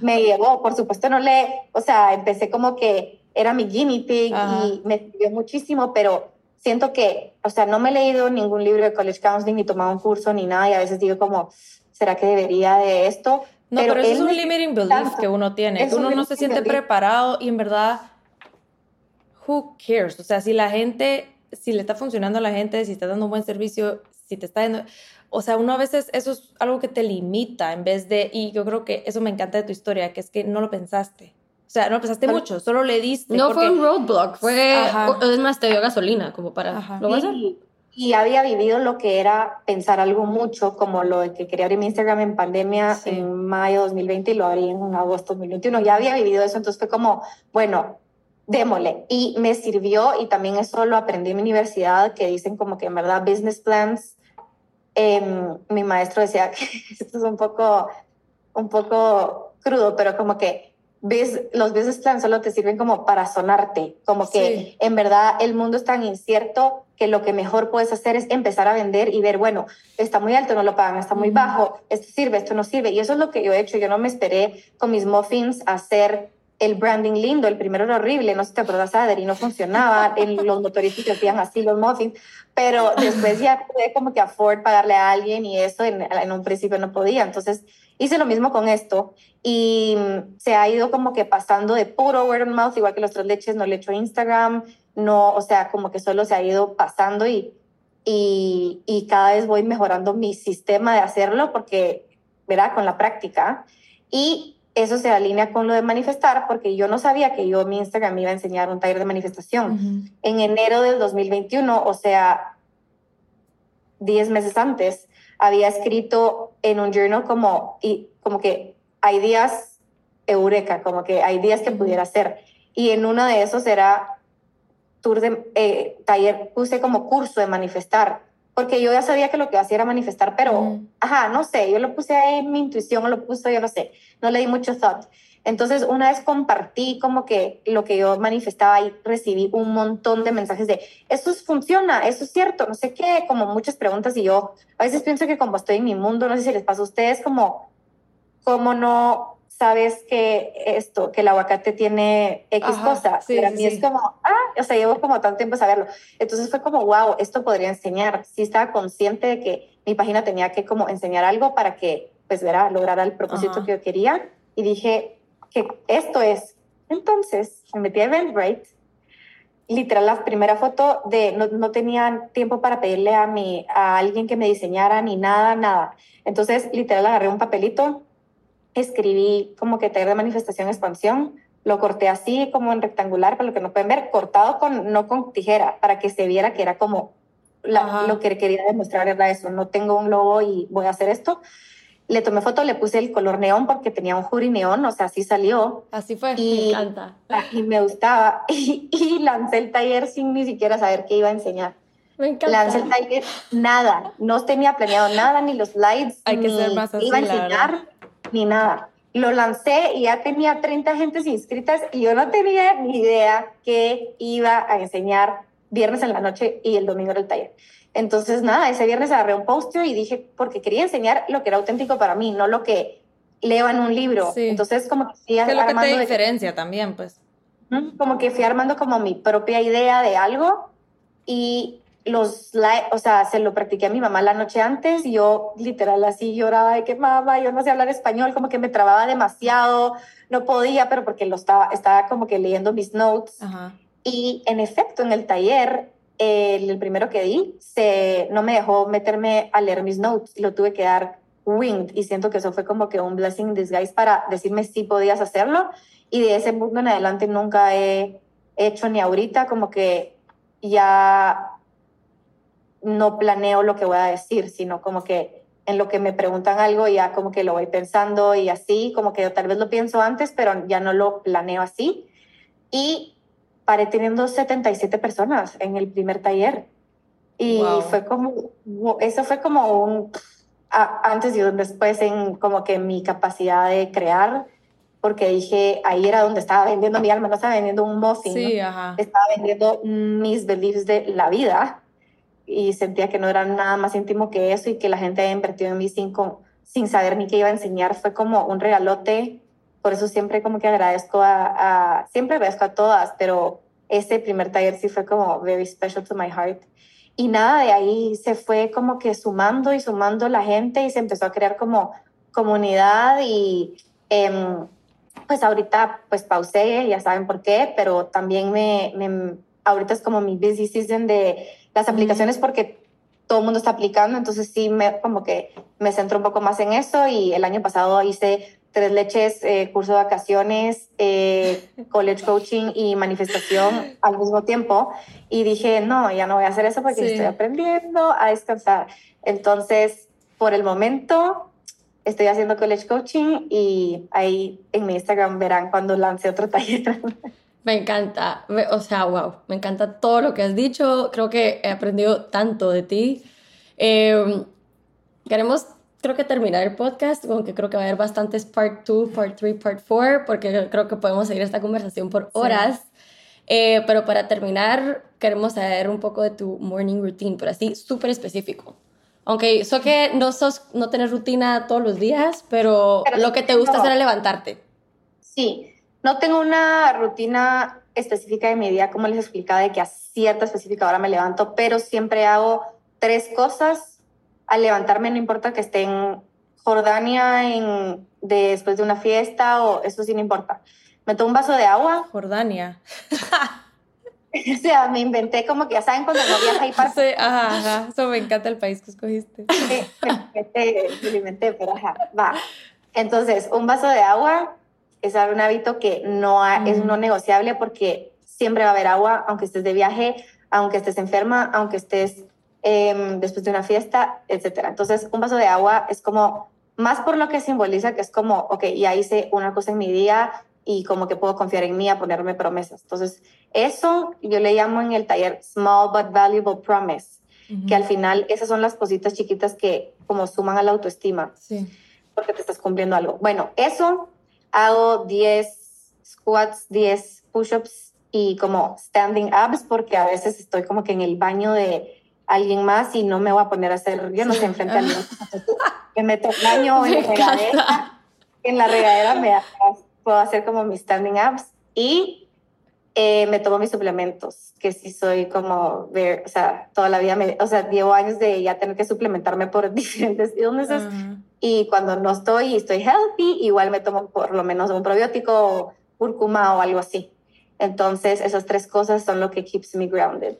Speaker 3: me llevó, por supuesto no le, o sea, empecé como que era mi guinea pig y me sirvió muchísimo, pero siento que, o sea, no me he leído ningún libro de college counseling ni tomado un curso ni nada y a veces digo como, ¿será que debería de esto?
Speaker 1: No, pero, eso es un limiting belief que uno tiene, que uno no se siente preparado y en verdad, who cares? O sea, si la gente, si le está funcionando a la gente, si está dando un buen servicio, si te está dando o sea, uno a veces eso es algo que te limita en vez de, y yo creo que eso me encanta de tu historia, que es que no lo pensaste. O sea, no lo pensaste mucho, solo le diste.
Speaker 2: No fue un roadblock, fue, es más, te dio gasolina como para, ¿lo vas a
Speaker 3: Y había vivido lo que era pensar algo mucho, como lo de que quería abrir mi Instagram en pandemia en mayo 2020 y lo abrí en agosto 2021. Ya había vivido eso, entonces fue como, bueno, démosle. Y me sirvió y también eso lo aprendí en mi universidad, que dicen como que en verdad business plans Em, mi maestro decía que esto es un poco, un poco crudo, pero como que los business plans solo te sirven como para sonarte, como que en verdad el mundo es tan incierto que lo que mejor puedes hacer es empezar a vender y ver, bueno, está muy alto, no lo pagan, está muy bajo, esto sirve, esto no sirve. Y eso es lo que yo he hecho. Yo no me esperé con mis muffins a hacer el branding lindo, el primero era horrible, no sé si te acuerdas, Adri, no funcionaba, en los motoristas hacían así los muffins, pero después ya pude como que afford pagarle a alguien y eso en, en, un principio no podía, entonces hice lo mismo con esto y se ha ido como que pasando de puro word of mouth, igual que los tres leches, no le echo Instagram, no, o sea, como que solo se ha ido pasando y, y, y cada vez voy mejorando mi sistema de hacerlo porque, verá, con la práctica. Y eso se alinea con lo de manifestar, porque yo no sabía que yo en mi Instagram iba a enseñar un taller de manifestación. En enero del 2021, o sea, 10 meses antes, había escrito en un journal como, y, como que hay días eureka, como que hay días que pudiera hacer. Y en uno de esos era tour de eh, taller, puse como curso de manifestar porque yo ya sabía que lo que hacía era manifestar, pero, ajá, no sé, yo lo puse ahí en mi intuición, lo puse, yo no sé, no le di mucho thought. Entonces, una vez compartí como que lo que yo manifestaba y recibí un montón de mensajes de, eso funciona, eso es cierto, no sé qué, como muchas preguntas y yo a veces pienso que como estoy en mi mundo, no sé si les pasa a ustedes, como, como no, sabes que esto, que el aguacate tiene X cosas. Sí, Para mí es como, ah, o sea, llevo como tanto tiempo saberlo. Entonces fue como, wow, esto podría enseñar. Sí estaba consciente de que mi página tenía que como enseñar algo para que, pues, verá, lograra el propósito que yo quería. Y dije que esto es. Entonces me metí a Eventbrite. Literal, la primera foto de no, no tenía tiempo para pedirle a, mi, a alguien que me diseñara ni nada, nada. Entonces, literal, agarré un papelito, escribí como que taller de manifestación expansión, lo corté así como en rectangular, para lo que no pueden ver, cortado con, no con tijera, para que se viera que era como lo que quería demostrar era eso, no tengo un logo y voy a hacer esto. Le tomé foto, le puse el color neón porque tenía un jury neón, o sea, así salió.
Speaker 2: Así fue, y, me encanta.
Speaker 3: Y me gustaba. Y, y, lancé el taller sin ni siquiera saber qué iba a enseñar.
Speaker 2: Me encanta.
Speaker 3: Lancé el taller, nada, no tenía planeado nada, ni los slides.
Speaker 1: Hay que ser más así,
Speaker 3: Iba a enseñar ni nada. lo lancé y ya tenía 30 gentes inscritas y yo no tenía ni idea que iba a enseñar viernes en la noche y el domingo era el taller. Entonces, nada, ese viernes agarré un poster y dije, porque quería enseñar lo que era auténtico para mí, no lo que leo en un libro. Entonces, como que
Speaker 1: fui armando... lo que te diferencia también, pues.
Speaker 3: Como que fui armando como mi propia idea de algo y los, o sea, se lo practiqué a mi mamá la noche antes y yo literal así lloraba de que mamá, yo no sé hablar español, como que me trababa demasiado, no podía, pero porque lo estaba, estaba como que leyendo mis notes. Y en efecto, en el taller, el, primero que di, se, no me dejó meterme a leer mis notes, lo tuve que dar winged y siento que eso fue como que un blessing in disguise para decirme si podías hacerlo y de ese punto en adelante nunca he hecho ni ahorita como que ya no planeo lo que voy a decir, sino como que en lo que me preguntan algo ya como que lo voy pensando y así, como que tal vez lo pienso antes, pero ya no lo planeo así. Y paré teniendo 77 personas en el primer taller. Y fue como, eso fue como un antes y un después en como que mi capacidad de crear, porque dije, ahí era donde estaba vendiendo mi alma, no estaba vendiendo un muffin, estaba vendiendo mis beliefs de la vida y sentía que no era nada más íntimo que eso y que la gente había invertido en mí sin, sin saber ni qué iba a enseñar. Fue como un regalote, por eso siempre como que agradezco a, siempre agradezco a todas, pero ese primer taller sí fue como very special to my heart. Y nada, de ahí se fue como que sumando y sumando la gente y se empezó a crear como comunidad y em, pues ahorita pues pausé, ya saben por qué, pero también me, me ahorita es como mi busy season de las aplicaciones porque todo el mundo está aplicando, entonces sí me como que me centro un poco más en eso y el año pasado hice tres leches, eh, curso de vacaciones, eh, college coaching y manifestación al mismo tiempo y dije, no, ya no voy a hacer eso porque estoy aprendiendo a descansar. Entonces, por el momento, estoy haciendo college coaching y ahí en mi Instagram verán cuando lance otro taller.
Speaker 2: Me encanta, o sea, wow, me encanta todo lo que has dicho, creo que he aprendido tanto de ti. Em, queremos, creo que terminar el podcast, aunque creo que va a haber bastantes part 2, part 3, part 4, porque creo que podemos seguir esta conversación por horas. Eh, pero para terminar, queremos saber un poco de tu morning routine, pero así súper específico. Aunque sé que no, sos, no tenés rutina todos los días, pero, lo que te gusta hacer es levantarte.
Speaker 3: Sí, no tengo una rutina específica de mi día, como les explicaba, de que a cierta específica hora me levanto, pero siempre hago tres cosas al levantarme, no importa que esté en Jordania en, después de una fiesta o eso sí no importa. Me tomo un vaso de agua.
Speaker 1: Jordania.
Speaker 3: o sea, me inventé como que ya saben cuando no viaja y pasa.
Speaker 1: Sí, ajá, ajá. Eso me encanta el país que escogiste.
Speaker 3: Sí, me inventé, me inventé, pero ajá, va. Entonces, un vaso de agua, es un hábito que no es no negociable porque siempre va a haber agua, aunque estés de viaje, aunque estés enferma, aunque estés em, después de una fiesta, etc. Entonces, un vaso de agua es como, más por lo que simboliza, que es como, ok, ya hice una cosa en mi día y como que puedo confiar en mí a ponerme promesas. Entonces, eso yo le llamo en el taller Small but Valuable Promise, que al final esas son las cositas chiquitas que como suman a la autoestima. Sí. Porque te estás cumpliendo algo. Bueno, eso hago 10 squats, 10 push-ups y como standing abs porque a veces estoy como que en el baño de alguien más y no me voy a poner a hacer, yo no sé, enfrente a alguien. me meto el baño en la regadera. En la regadera me puedo hacer como mis standing abs y eh, me tomo mis suplementos, que sí soy como, o sea, toda la vida, me, o sea, llevo años de ya tener que suplementarme por diferentes illnesses. Y cuando no estoy y estoy healthy, igual me tomo por lo menos un probiótico, cúrcuma o algo así. Entonces, esas tres cosas son lo que keeps me grounded.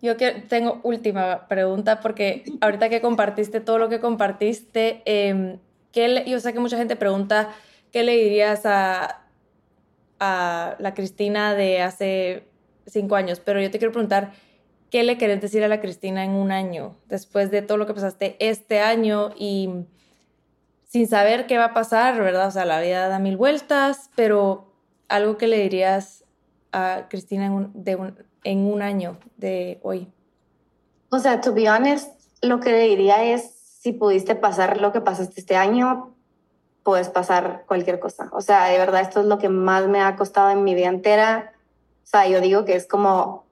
Speaker 1: Yo que tengo última pregunta porque ahorita que compartiste todo lo que compartiste, eh, ¿qué yo sé que mucha gente pregunta, ¿qué le dirías a, a la Cristina de hace cinco años? Pero yo te quiero preguntar, ¿qué le querés decir a la Cristina en un año, después de todo lo que pasaste este año y sin saber qué va a pasar, ¿verdad? O sea, la vida da mil vueltas, pero algo que le dirías a Cristina en un, en un año de hoy.
Speaker 3: O sea, to be honest, lo que le diría es si pudiste pasar lo que pasaste este año, puedes pasar cualquier cosa. O sea, de verdad, esto es lo que más me ha costado en mi vida entera. O sea, yo digo que es como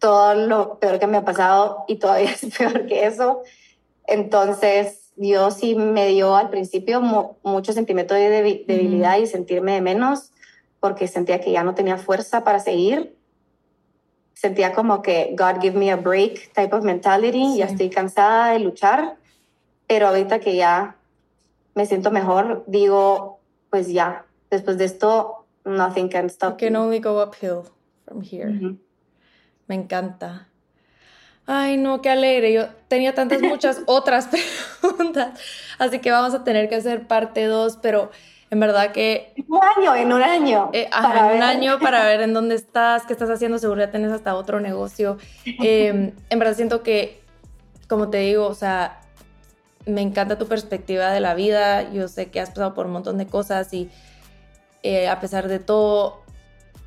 Speaker 3: todo lo peor que me ha pasado y todavía es peor que eso. Entonces, Dios sí me dio al principio mucho sentimiento de debilidad y sentirme de menos porque sentía que ya no tenía fuerza para seguir. Sentía como que God give me a break type of mentality, ya estoy cansada de luchar, pero ahorita que ya me siento mejor, digo, pues ya, después de esto, nothing can stop.
Speaker 1: You can only go uphill from here. Me encanta. Ay, no, qué alegre. Yo tenía tantas, muchas otras preguntas. Así que vamos a tener que hacer parte dos, pero en verdad que...
Speaker 3: Un año, en un año.
Speaker 1: Eh, en un año para ver en dónde estás, qué estás haciendo. Seguro ya tienes hasta otro negocio. Em, en verdad siento que, como te digo, o sea, me encanta tu perspectiva de la vida. Yo sé que has pasado por un montón de cosas y eh, a pesar de todo,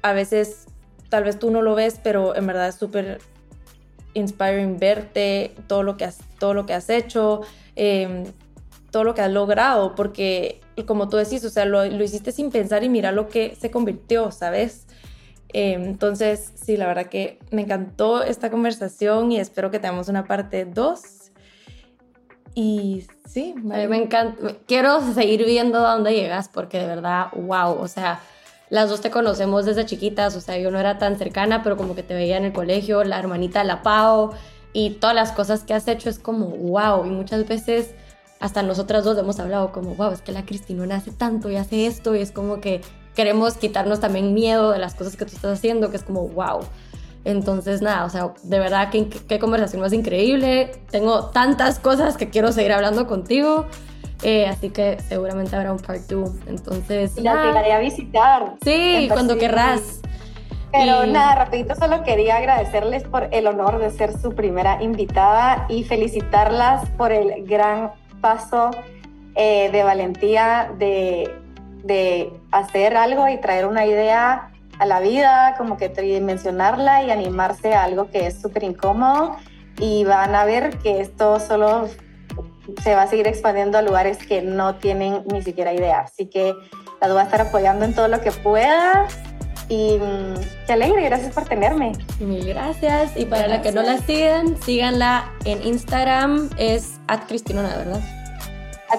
Speaker 1: a veces tal vez tú no lo ves, pero en verdad es súper inspiring verte, todo lo que has, todo lo que has hecho, em, todo lo que has logrado, porque como tú decís, o sea, lo, hiciste sin pensar y mira lo que se convirtió, ¿sabes? Em, entonces, sí, la verdad que me encantó esta conversación y espero que tengamos una parte 2. Y sí,
Speaker 2: me encanta. Quiero seguir viendo a dónde llegas porque de verdad, wow, o sea, las dos te conocemos desde chiquitas, o sea, yo no era tan cercana, pero como que te veía en el colegio, la hermanita La Pau y todas las cosas que has hecho es como wow, y muchas veces hasta nosotras dos hemos hablado como wow, es que la Cristinona hace tanto y hace esto y es como que queremos quitarnos también miedo de las cosas que tú estás haciendo, que es como wow. Entonces, nada, o sea, de verdad, qué conversación más increíble. Tengo tantas cosas que quiero seguir hablando contigo. Eh, así que seguramente habrá un part 2. Entonces.
Speaker 3: La llegaré a visitar.
Speaker 2: Sí, cuando querrás.
Speaker 3: Pero nada, rapidito solo quería agradecerles por el honor de ser su primera invitada y felicitarlas por el gran paso eh, de valentía de, de hacer algo y traer una idea a la vida, como que tridimensionarla y animarse a algo que es súper incómodo. Y van a ver que esto solo se va a seguir expandiendo a lugares que no tienen ni siquiera idea. Así que las voy a estar apoyando en todo lo que pueda. Y mm, qué alegre, gracias por tenerme.
Speaker 2: Mil gracias. Y para la que no la sigan, síganla en Instagram, es Cristinona, ¿verdad?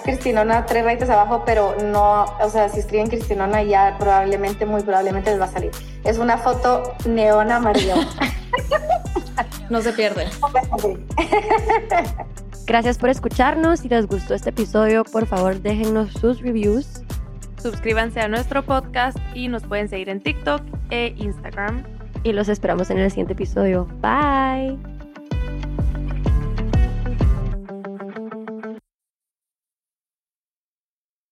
Speaker 3: Cristinona, tres rayitas abajo, pero no, o sea, si escriben Cristinona ya probablemente, muy probablemente les va a salir. Es una foto neón amarillo.
Speaker 1: no se pierde.
Speaker 2: Gracias por escucharnos. Si les gustó este episodio, por favor déjennos sus reviews.
Speaker 1: Suscríbanse a nuestro podcast y nos pueden seguir en TikTok e Instagram.
Speaker 2: Y los esperamos en el siguiente episodio. Bye.